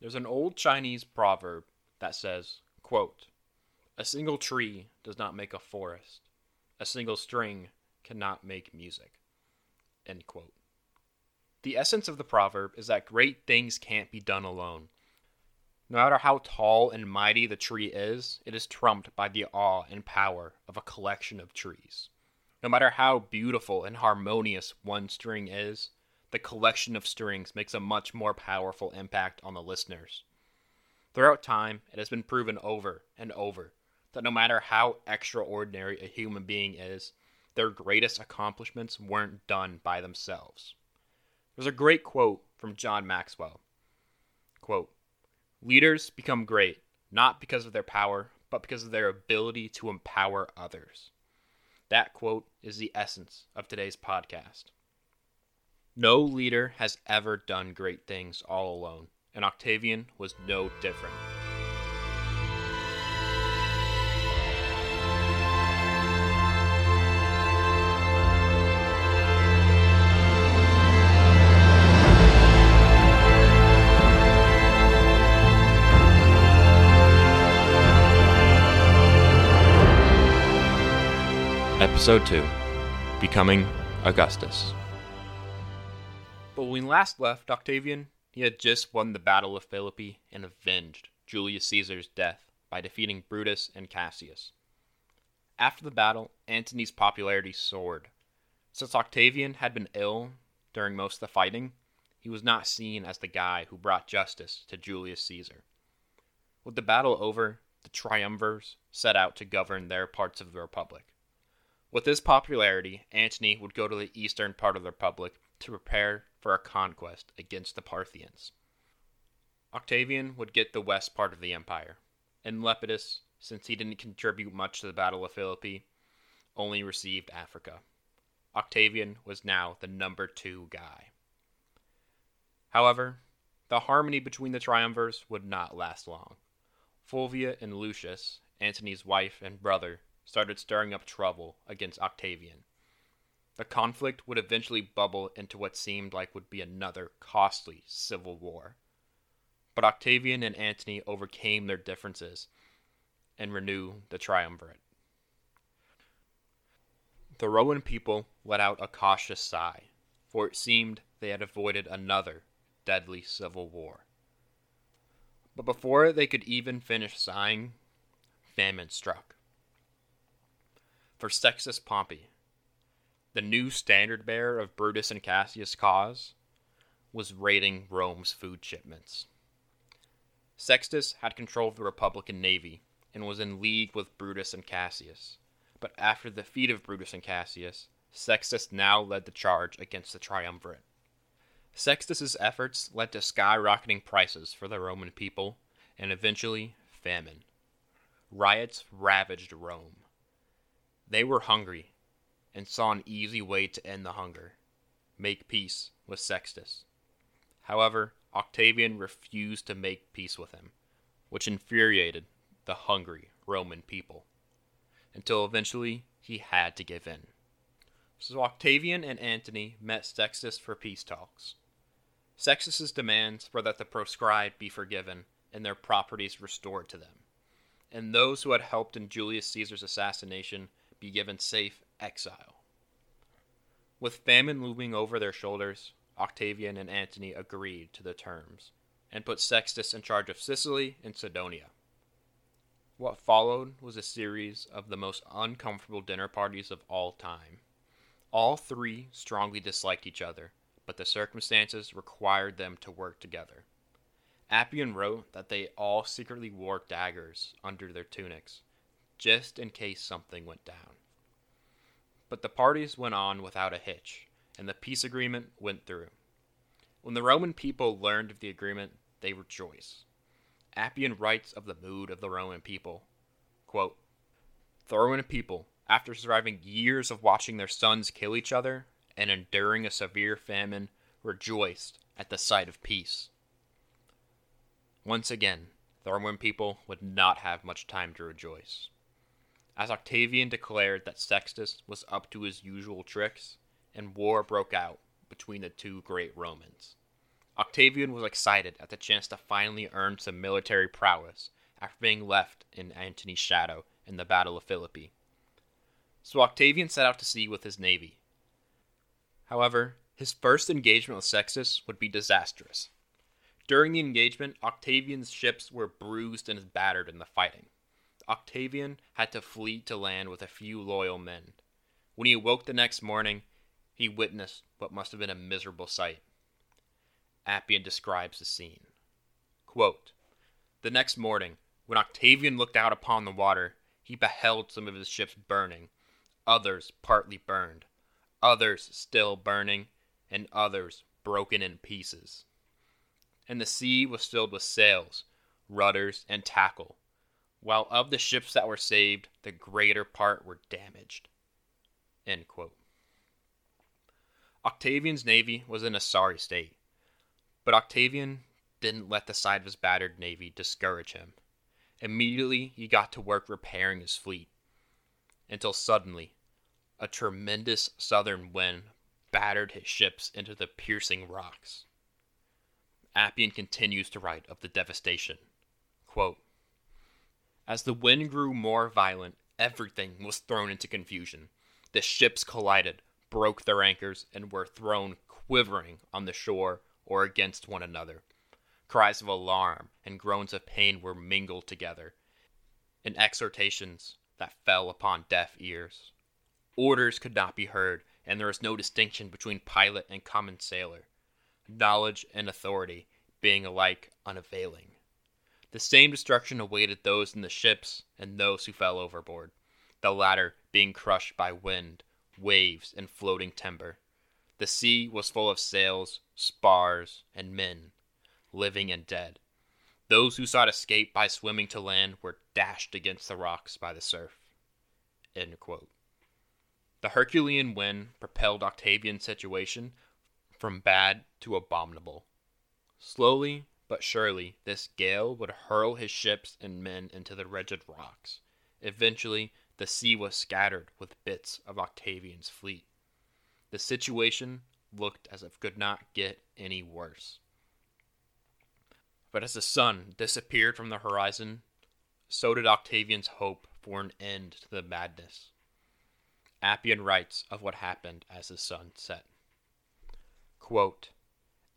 There's an old Chinese proverb that says, quote, A single tree does not make a forest. A single string cannot make music. End quote. The essence of the proverb is that great things can't be done alone. No matter how tall and mighty the tree is, it is trumped by the awe and power of a collection of trees. No matter how beautiful and harmonious one string is, the collection of strings makes a much more powerful impact on the listeners. Throughout time, it has been proven over and over that no matter how extraordinary a human being is, their greatest accomplishments weren't done by themselves. There's a great quote from John Maxwell. Quote, Leaders become great not because of their power, but because of their ability to empower others. That quote is the essence of today's podcast. No leader has ever done great things all alone, and Octavian was no different. Episode 2 Becoming Augustus. When we last left Octavian, he had just won the Battle of Philippi and avenged Julius Caesar's death by defeating Brutus and Cassius. After the battle, Antony's popularity soared. Since Octavian had been ill during most of the fighting, he was not seen as the guy who brought justice to Julius Caesar. With the battle over, the triumvirs set out to govern their parts of the Republic. With this popularity, Antony would go to the eastern part of the Republic to prepare for a conquest against the Parthians. Octavian would get the west part of the empire, and Lepidus, since he didn't contribute much to the Battle of Philippi, only received Africa. Octavian was now the number two guy. However, the harmony between the triumvirs would not last long. Fulvia and Lucius, Antony's wife and brother, started stirring up trouble against Octavian. The conflict would eventually bubble into what seemed like would be another costly civil war. But Octavian and Antony overcame their differences and renewed the triumvirate. The Roman people let out a cautious sigh, for it seemed they had avoided another deadly civil war. But before they could even finish sighing, famine struck. For Sextus Pompey, the new standard bearer of Brutus and Cassius' cause, was raiding Rome's food shipments. Sextus had control of the Republican navy and was in league with Brutus and Cassius. But after the defeat of Brutus and Cassius, Sextus now led the charge against the triumvirate. Sextus's efforts led to skyrocketing prices for the Roman people and eventually famine. Riots ravaged Rome. They were hungry and saw an easy way to end the hunger make peace with Sextus. However, Octavian refused to make peace with him, which infuriated the hungry Roman people, until eventually he had to give in. So Octavian and Antony met Sextus for peace talks. Sextus's demands were that the proscribed be forgiven and their properties restored to them, and those who had helped in Julius Caesar's assassination be given safe exile. With famine looming over their shoulders, Octavian and Antony agreed to the terms and put Sextus in charge of Sicily and Sardinia. What followed was a series of the most uncomfortable dinner parties of all time. All three strongly disliked each other, but the circumstances required them to work together. Appian wrote that they all secretly wore daggers under their tunics, just in case something went down. But the parties went on without a hitch, and the peace agreement went through. When the Roman people learned of the agreement, they rejoiced. Appian writes of the mood of the Roman people quote, The Roman people, after surviving years of watching their sons kill each other and enduring a severe famine, rejoiced at the sight of peace. Once again, the Roman people would not have much time to rejoice. As Octavian declared that Sextus was up to his usual tricks, and war broke out between the two great Romans. Octavian was excited at the chance to finally earn some military prowess after being left in Antony's shadow in the Battle of Philippi. So Octavian set out to sea with his navy. However, his first engagement with Sextus would be disastrous. During the engagement, Octavian's ships were bruised and battered in the fighting. Octavian had to flee to land with a few loyal men. When he awoke the next morning, he witnessed what must have been a miserable sight. Appian describes the scene. Quote, the next morning, when Octavian looked out upon the water, he beheld some of his ships burning, others partly burned, others still burning, and others broken in pieces and the sea was filled with sails, rudders, and tackle, while of the ships that were saved, the greater part were damaged. Octavian's navy was in a sorry state, but Octavian didn't let the sight of his battered navy discourage him. Immediately, he got to work repairing his fleet, until suddenly, a tremendous southern wind battered his ships into the piercing rocks. Appian continues to write of the devastation. Quote, As the wind grew more violent, everything was thrown into confusion. The ships collided, broke their anchors, and were thrown quivering on the shore or against one another. Cries of alarm and groans of pain were mingled together, and exhortations that fell upon deaf ears. Orders could not be heard, and there was no distinction between pilot and common sailor knowledge, and authority being alike unavailing. The same destruction awaited those in the ships and those who fell overboard, the latter being crushed by wind, waves, and floating timber. The sea was full of sails, spars, and men, living and dead. Those who sought escape by swimming to land were dashed against the rocks by the surf. The Herculean wind propelled Octavian's situation from bad to abominable. Slowly but surely, this gale would hurl his ships and men into the rigid rocks. Eventually, the sea was scattered with bits of Octavian's fleet. The situation looked as if it could not get any worse. But as the sun disappeared from the horizon, so did Octavian's hope for an end to the madness. Appian writes of what happened as the sun set. Quote,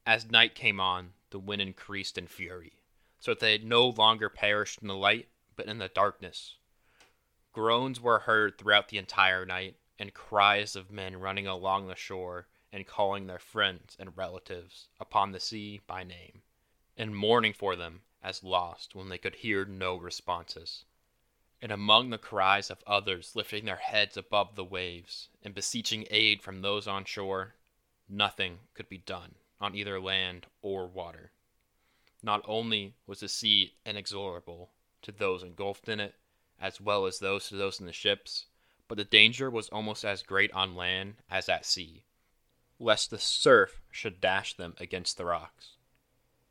As night came on, the wind increased in fury, so that they no longer perished in the light, but in the darkness. Groans were heard throughout the entire night, and cries of men running along the shore and calling their friends and relatives upon the sea by name, and mourning for them as lost when they could hear no responses. And among the cries of others lifting their heads above the waves and beseeching aid from those on shore, nothing could be done on either land or water. Not only was the sea inexorable to those engulfed in it, as well as those to those in the ships, but the danger was almost as great on land as at sea, lest the surf should dash them against the rocks.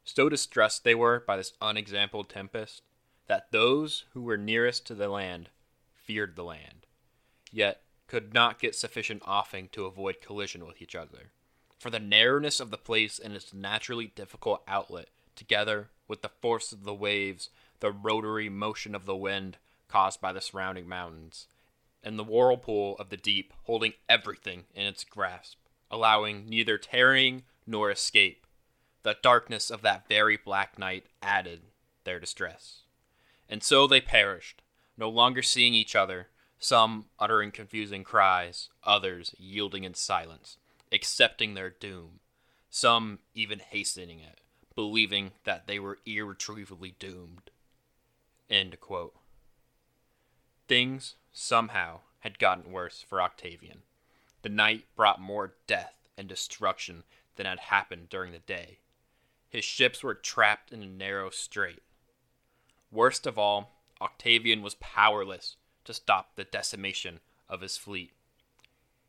So distressed they were by this unexampled tempest that those who were nearest to the land feared the land, yet could not get sufficient offing to avoid collision with each other for the narrowness of the place and its naturally difficult outlet, together with the force of the waves, the rotary motion of the wind caused by the surrounding mountains, and the whirlpool of the deep holding everything in its grasp, allowing neither tarrying nor escape. The darkness of that very black night added their distress. And so they perished, no longer seeing each other, some uttering confusing cries, others yielding in silence accepting their doom, some even hastening it, believing that they were irretrievably doomed. End quote. Things, somehow, had gotten worse for Octavian. The night brought more death and destruction than had happened during the day. His ships were trapped in a narrow strait. Worst of all, Octavian was powerless to stop the decimation of his fleet.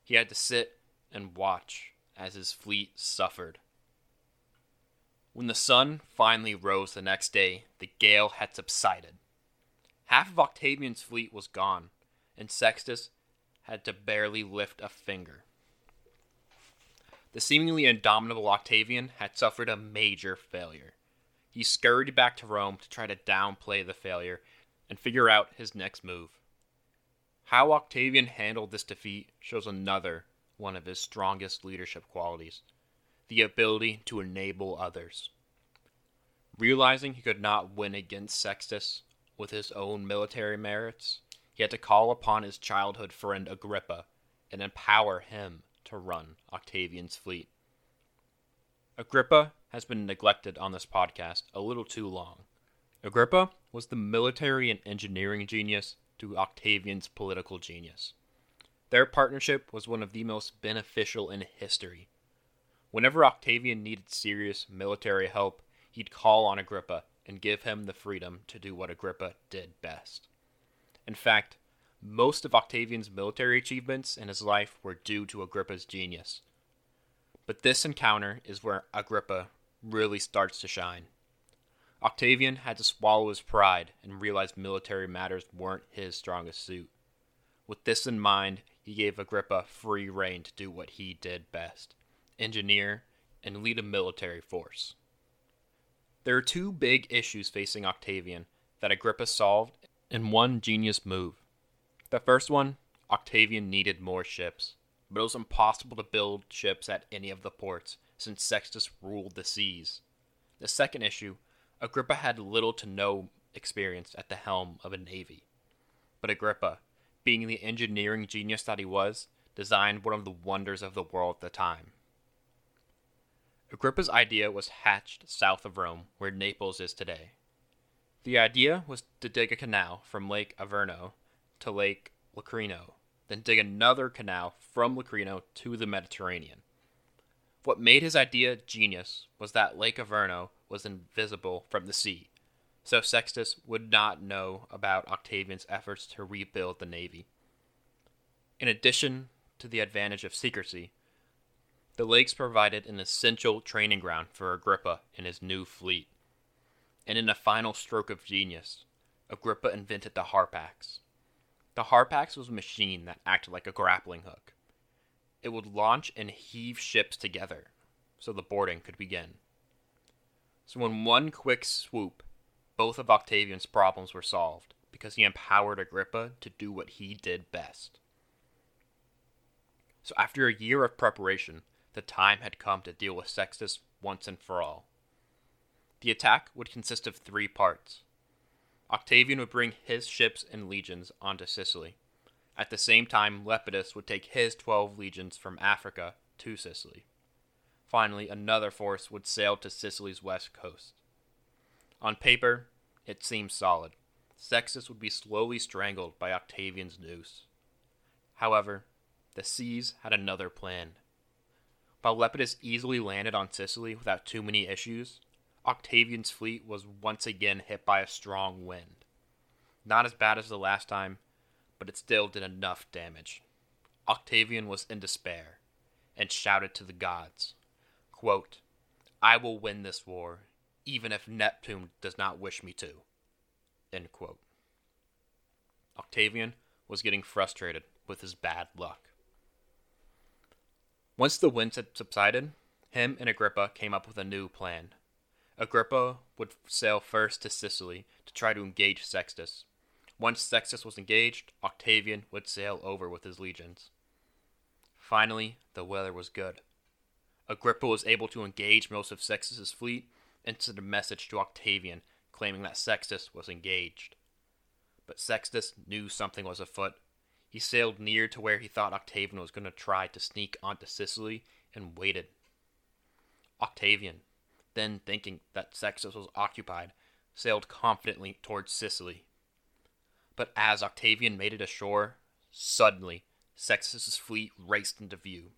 He had to sit and watch as his fleet suffered. When the sun finally rose the next day, the gale had subsided. Half of Octavian's fleet was gone, and Sextus had to barely lift a finger. the seemingly indomitable Octavian had suffered a major failure. He scurried back to Rome to try to downplay the failure and figure out his next move. How Octavian handled this defeat shows another one of his strongest leadership qualities the ability to enable others. Realizing he could not win against Sextus with his own military merits, he had to call upon his childhood friend Agrippa and empower him to run Octavian's fleet. Agrippa has been neglected on this podcast a little too long. Agrippa was the military and engineering genius to Octavian's political genius. Their partnership was one of the most beneficial in history. Whenever Octavian needed serious military help, he'd call on Agrippa and give him the freedom to do what Agrippa did best. In fact, most of Octavian's military achievements in his life were due to Agrippa's genius. But this encounter is where Agrippa really starts to shine. Octavian had to swallow his pride and realize military matters weren't his strongest suit. With this in mind, he gave Agrippa free rein to do what he did best engineer and lead a military force. There are two big issues facing Octavian that Agrippa solved in one genius move. The first one, Octavian needed more ships, but it was impossible to build ships at any of the ports since Sextus ruled the seas. The second issue, Agrippa had little to no experience at the helm of a navy. But Agrippa, being the engineering genius that he was, designed one of the wonders of the world at the time. Agrippa's idea was hatched south of Rome, where Naples is today. The idea was to dig a canal from Lake Averno to Lake Lucrino, then dig another canal from Lucrino to the Mediterranean. What made his idea genius was that Lake Averno was invisible from the sea, so Sextus would not know about Octavian's efforts to rebuild the navy. In addition to the advantage of secrecy, the lakes provided an essential training ground for Agrippa and his new fleet. And in a final stroke of genius, Agrippa invented the harpax. The harpax was a machine that acted like a grappling hook. It would launch and heave ships together so the boarding could begin. So, in one quick swoop, both of Octavian's problems were solved because he empowered Agrippa to do what he did best. So, after a year of preparation, the time had come to deal with Sextus once and for all. The attack would consist of three parts Octavian would bring his ships and legions onto Sicily. At the same time, Lepidus would take his 12 legions from Africa to Sicily. Finally, another force would sail to Sicily's west coast. On paper, it seemed solid. Sextus would be slowly strangled by Octavian's noose. However, the seas had another plan. While Lepidus easily landed on Sicily without too many issues, Octavian's fleet was once again hit by a strong wind. Not as bad as the last time, but it still did enough damage. Octavian was in despair and shouted to the gods, quote, I will win this war, even if Neptune does not wish me to. End quote. Octavian was getting frustrated with his bad luck. Once the winds had subsided, him and Agrippa came up with a new plan. Agrippa would sail first to Sicily to try to engage Sextus. Once Sextus was engaged, Octavian would sail over with his legions. Finally, the weather was good. Agrippa was able to engage most of Sextus's fleet and sent a message to Octavian claiming that Sextus was engaged. But Sextus knew something was afoot. He sailed near to where he thought Octavian was going to try to sneak onto Sicily and waited. Octavian, then thinking that Sextus was occupied, sailed confidently towards Sicily. But as Octavian made it ashore, suddenly Sextus's fleet raced into view.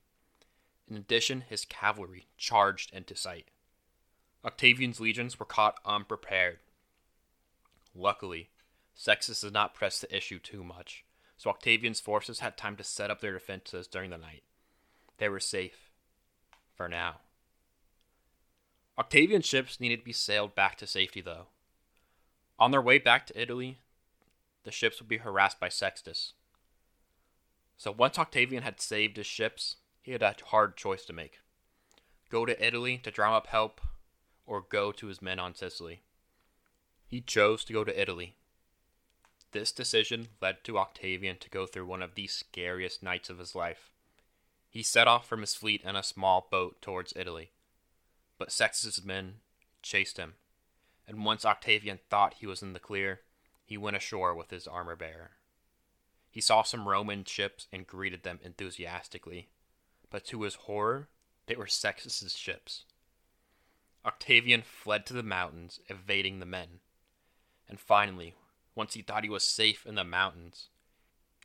In addition, his cavalry charged into sight. Octavian's legions were caught unprepared. Luckily, Sextus did not press the issue too much, so Octavian's forces had time to set up their defenses during the night. They were safe. For now. Octavian's ships needed to be sailed back to safety, though. On their way back to Italy, the ships would be harassed by Sextus. So once Octavian had saved his ships, he had a hard choice to make. go to Italy to drum up help or go to his men on Sicily. He chose to go to Italy. This decision led to Octavian to go through one of the scariest nights of his life. He set off from his fleet in a small boat towards Italy, but Sextus's men chased him, and once Octavian thought he was in the clear, he went ashore with his armor bearer. He saw some Roman ships and greeted them enthusiastically, but to his horror, they were Sextus's ships. Octavian fled to the mountains, evading the men. And finally, once he thought he was safe in the mountains,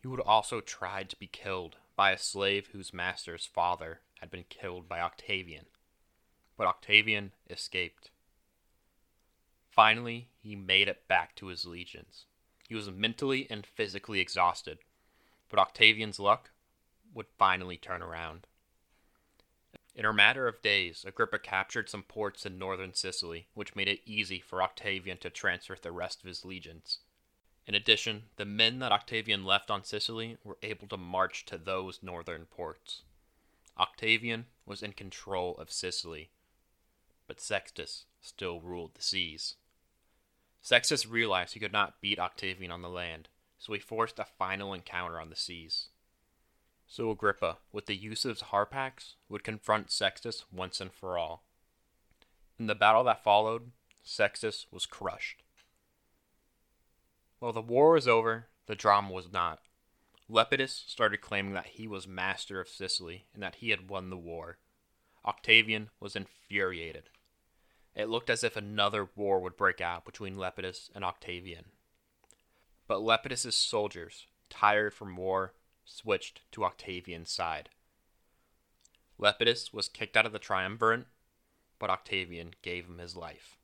he would also try to be killed by a slave whose master's father had been killed by Octavian. But Octavian escaped. Finally, he made it back to his legions. He was mentally and physically exhausted, but Octavian's luck would finally turn around. In a matter of days, Agrippa captured some ports in northern Sicily, which made it easy for Octavian to transfer the rest of his legions. In addition, the men that Octavian left on Sicily were able to march to those northern ports. Octavian was in control of Sicily, but Sextus still ruled the seas. Sextus realized he could not beat Octavian on the land, so he forced a final encounter on the seas. So Agrippa, with the use of his harpax, would confront Sextus once and for all. In the battle that followed, Sextus was crushed. While the war was over, the drama was not. Lepidus started claiming that he was master of Sicily and that he had won the war. Octavian was infuriated. It looked as if another war would break out between Lepidus and Octavian. But Lepidus's soldiers, tired from war, switched to Octavian's side. Lepidus was kicked out of the triumvirate, but Octavian gave him his life.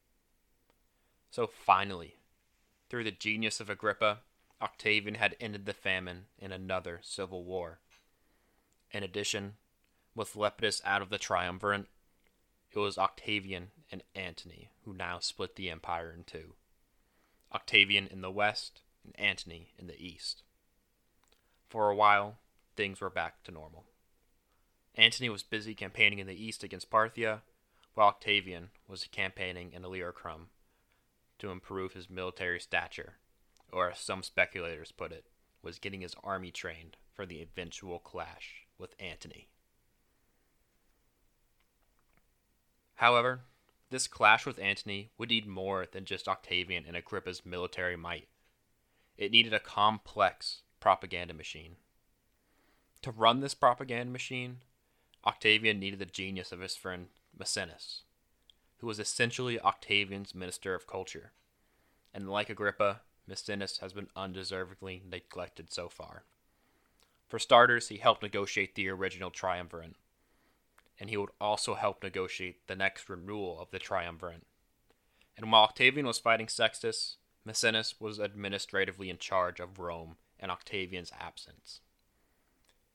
So finally, through the genius of Agrippa, Octavian had ended the famine in another civil war. In addition, with Lepidus out of the triumvirate, it was Octavian and Antony who now split the empire in two Octavian in the west and Antony in the east. For a while, things were back to normal. Antony was busy campaigning in the east against Parthia, while Octavian was campaigning in Illyricum to improve his military stature, or as some speculators put it, was getting his army trained for the eventual clash with Antony. However, this clash with Antony would need more than just Octavian and Agrippa's military might. It needed a complex propaganda machine. To run this propaganda machine, Octavian needed the genius of his friend Maecenas, who was essentially Octavian's minister of culture. And like Agrippa, Maecenas has been undeservedly neglected so far. For starters, he helped negotiate the original triumvirate, and he would also help negotiate the next renewal of the triumvirate. And while Octavian was fighting Sextus, Maecenas was administratively in charge of Rome in Octavian's absence.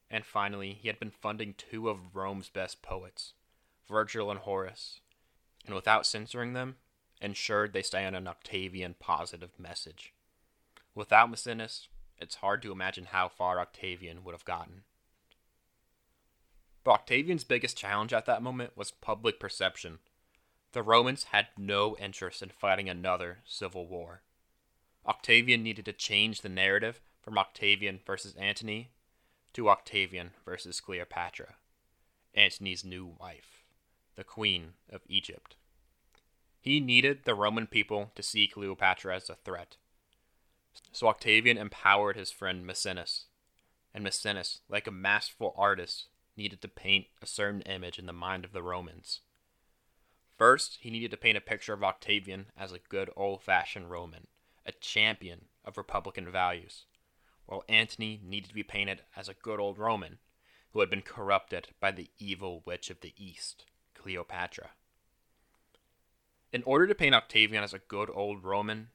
And finally, he had been funding two of Rome's best poets, Virgil and Horace, and without censoring them, ensured they stay on an Octavian positive message. Without Maecenas, it's hard to imagine how far Octavian would have gotten. But Octavian's biggest challenge at that moment was public perception. The Romans had no interest in fighting another civil war. Octavian needed to change the narrative from Octavian versus Antony to Octavian versus Cleopatra, Antony's new wife, the Queen of Egypt. He needed the Roman people to see Cleopatra as a threat. So Octavian empowered his friend Maecenas, and Maecenas, like a masterful artist, needed to paint a certain image in the mind of the Romans. First, he needed to paint a picture of Octavian as a good old fashioned Roman, a champion of Republican values while Antony needed to be painted as a good old Roman who had been corrupted by the evil witch of the East, Cleopatra. In order to paint Octavian as a good old Roman,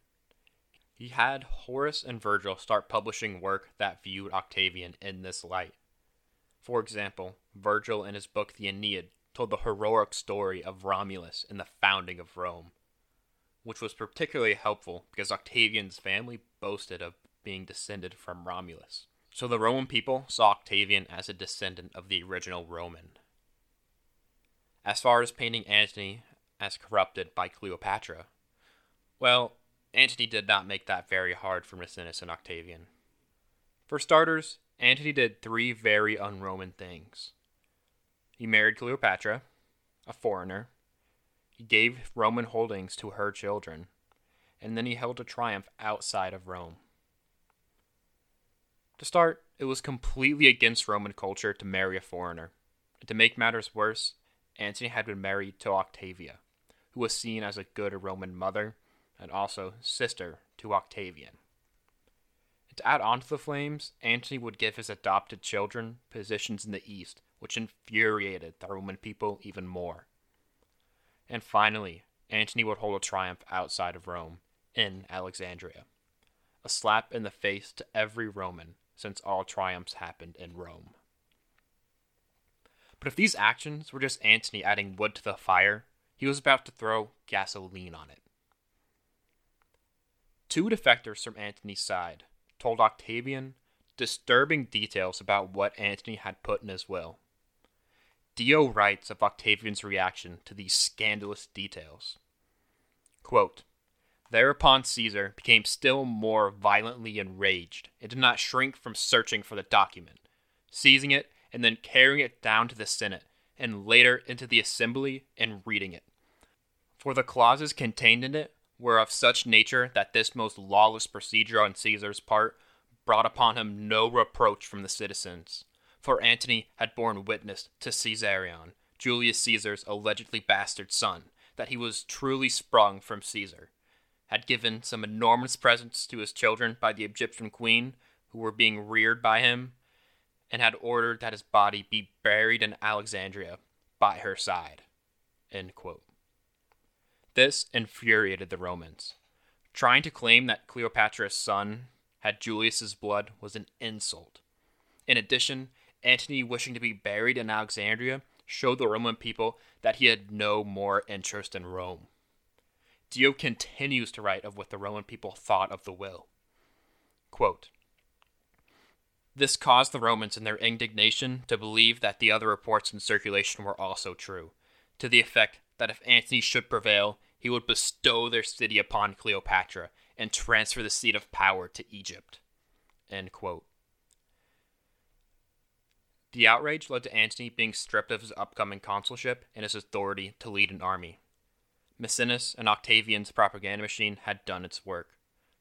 he had Horace and Virgil start publishing work that viewed Octavian in this light. For example, Virgil in his book The Aeneid told the heroic story of Romulus in the founding of Rome, which was particularly helpful because Octavian's family boasted of being descended from Romulus. So the Roman people saw Octavian as a descendant of the original Roman. As far as painting Antony as corrupted by Cleopatra, well, Antony did not make that very hard for Maecenas and Octavian. For starters, Antony did three very un Roman things. He married Cleopatra, a foreigner, he gave Roman holdings to her children, and then he held a triumph outside of Rome. To start, it was completely against Roman culture to marry a foreigner. And to make matters worse, Antony had been married to Octavia, who was seen as a good Roman mother and also sister to Octavian. And to add on to the flames, Antony would give his adopted children positions in the east, which infuriated the Roman people even more. And finally, Antony would hold a triumph outside of Rome, in Alexandria. A slap in the face to every Roman, since all triumphs happened in Rome. But if these actions were just Antony adding wood to the fire, he was about to throw gasoline on it. Two defectors from Antony's side told Octavian disturbing details about what Antony had put in his will. Dio writes of Octavian's reaction to these scandalous details. Quote, Thereupon Caesar became still more violently enraged. And did not shrink from searching for the document, seizing it and then carrying it down to the Senate, and later into the assembly and reading it. For the clauses contained in it were of such nature that this most lawless procedure on Caesar's part brought upon him no reproach from the citizens, for Antony had borne witness to Caesarion, Julius Caesar's allegedly bastard son, that he was truly sprung from Caesar, had given some enormous presents to his children by the Egyptian queen, who were being reared by him, and had ordered that his body be buried in Alexandria by her side. This infuriated the Romans. Trying to claim that Cleopatra's son had Julius's blood was an insult. In addition, Antony wishing to be buried in Alexandria showed the Roman people that he had no more interest in Rome. Dio continues to write of what the Roman people thought of the will. Quote, this caused the Romans in their indignation to believe that the other reports in circulation were also true, to the effect that if Antony should prevail, he would bestow their city upon Cleopatra and transfer the seat of power to Egypt. The outrage led to Antony being stripped of his upcoming consulship and his authority to lead an army. Maecenas and Octavian's propaganda machine had done its work.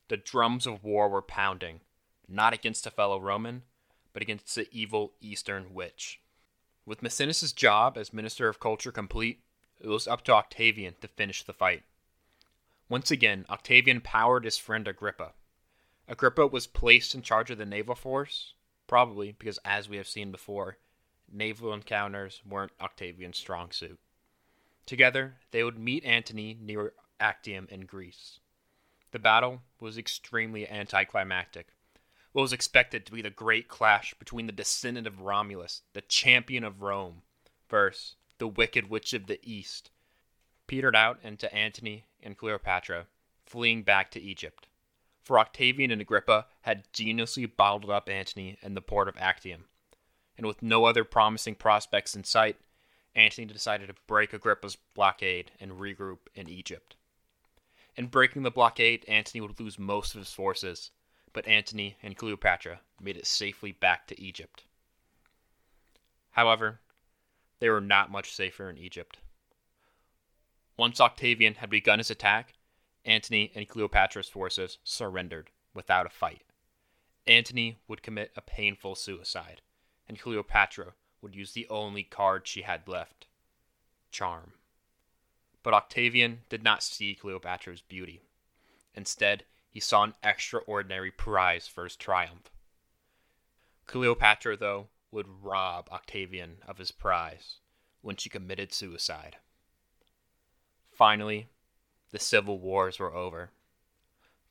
The drums of war were pounding, not against a fellow Roman, but against the evil Eastern witch. With Maecenas' job as Minister of Culture complete, it was up to Octavian to finish the fight. Once again, Octavian powered his friend Agrippa. Agrippa was placed in charge of the naval force, Probably because, as we have seen before, naval encounters weren't Octavian's strong suit. Together, they would meet Antony near Actium in Greece. The battle was extremely anticlimactic. What was expected to be the great clash between the descendant of Romulus, the champion of Rome, versus the wicked witch of the East, petered out into Antony and Cleopatra fleeing back to Egypt for Octavian and Agrippa had geniusly bottled up Antony in the port of Actium. And with no other promising prospects in sight, Antony decided to break Agrippa's blockade and regroup in Egypt. In breaking the blockade, Antony would lose most of his forces, but Antony and Cleopatra made it safely back to Egypt. However, they were not much safer in Egypt. Once Octavian had begun his attack, Antony and Cleopatra's forces surrendered without a fight. Antony would commit a painful suicide, and Cleopatra would use the only card she had left charm. But Octavian did not see Cleopatra's beauty. Instead, he saw an extraordinary prize for his triumph. Cleopatra, though, would rob Octavian of his prize when she committed suicide. Finally, the civil wars were over.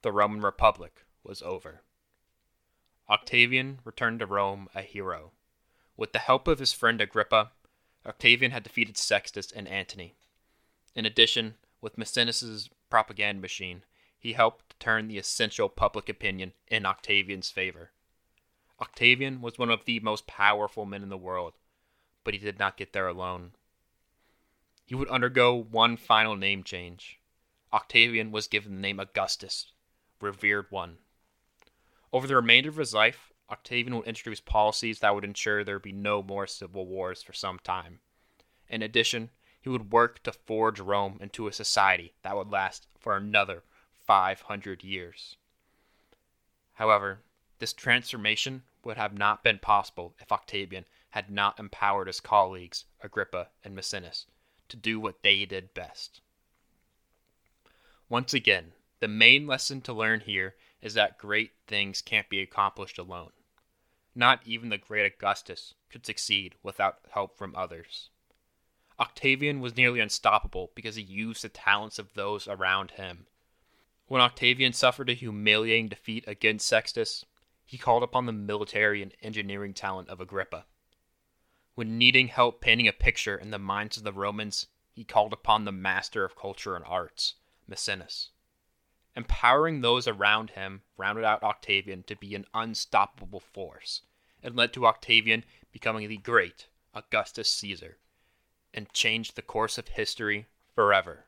The Roman Republic was over. Octavian returned to Rome a hero. With the help of his friend Agrippa, Octavian had defeated Sextus and Antony. In addition, with Maecenas' propaganda machine, he helped turn the essential public opinion in Octavian's favor. Octavian was one of the most powerful men in the world, but he did not get there alone. he would undergo one final name change. Octavian was given the name Augustus, revered one. Over the remainder of his life, Octavian would introduce policies that would ensure there would be no more civil wars for some time. In addition, he would work to forge Rome into a society that would last for another 500 years. However, this transformation would have not been possible if Octavian had not empowered his colleagues, Agrippa and Maecenas, to do what they did best. Once again, the main lesson to learn here is that great things can't be accomplished alone. Not even the great Augustus could succeed without help from others. Octavian was nearly unstoppable because he used the talents of those around him. When Octavian suffered a humiliating defeat against Sextus, he called upon the military and engineering talent of Agrippa. When needing help painting a picture in the minds of the Romans, he called upon the master of culture and arts, Maecenas. Empowering those around him rounded out Octavian to be an unstoppable force, and led to Octavian becoming the great Augustus Caesar, and changed the course of history forever.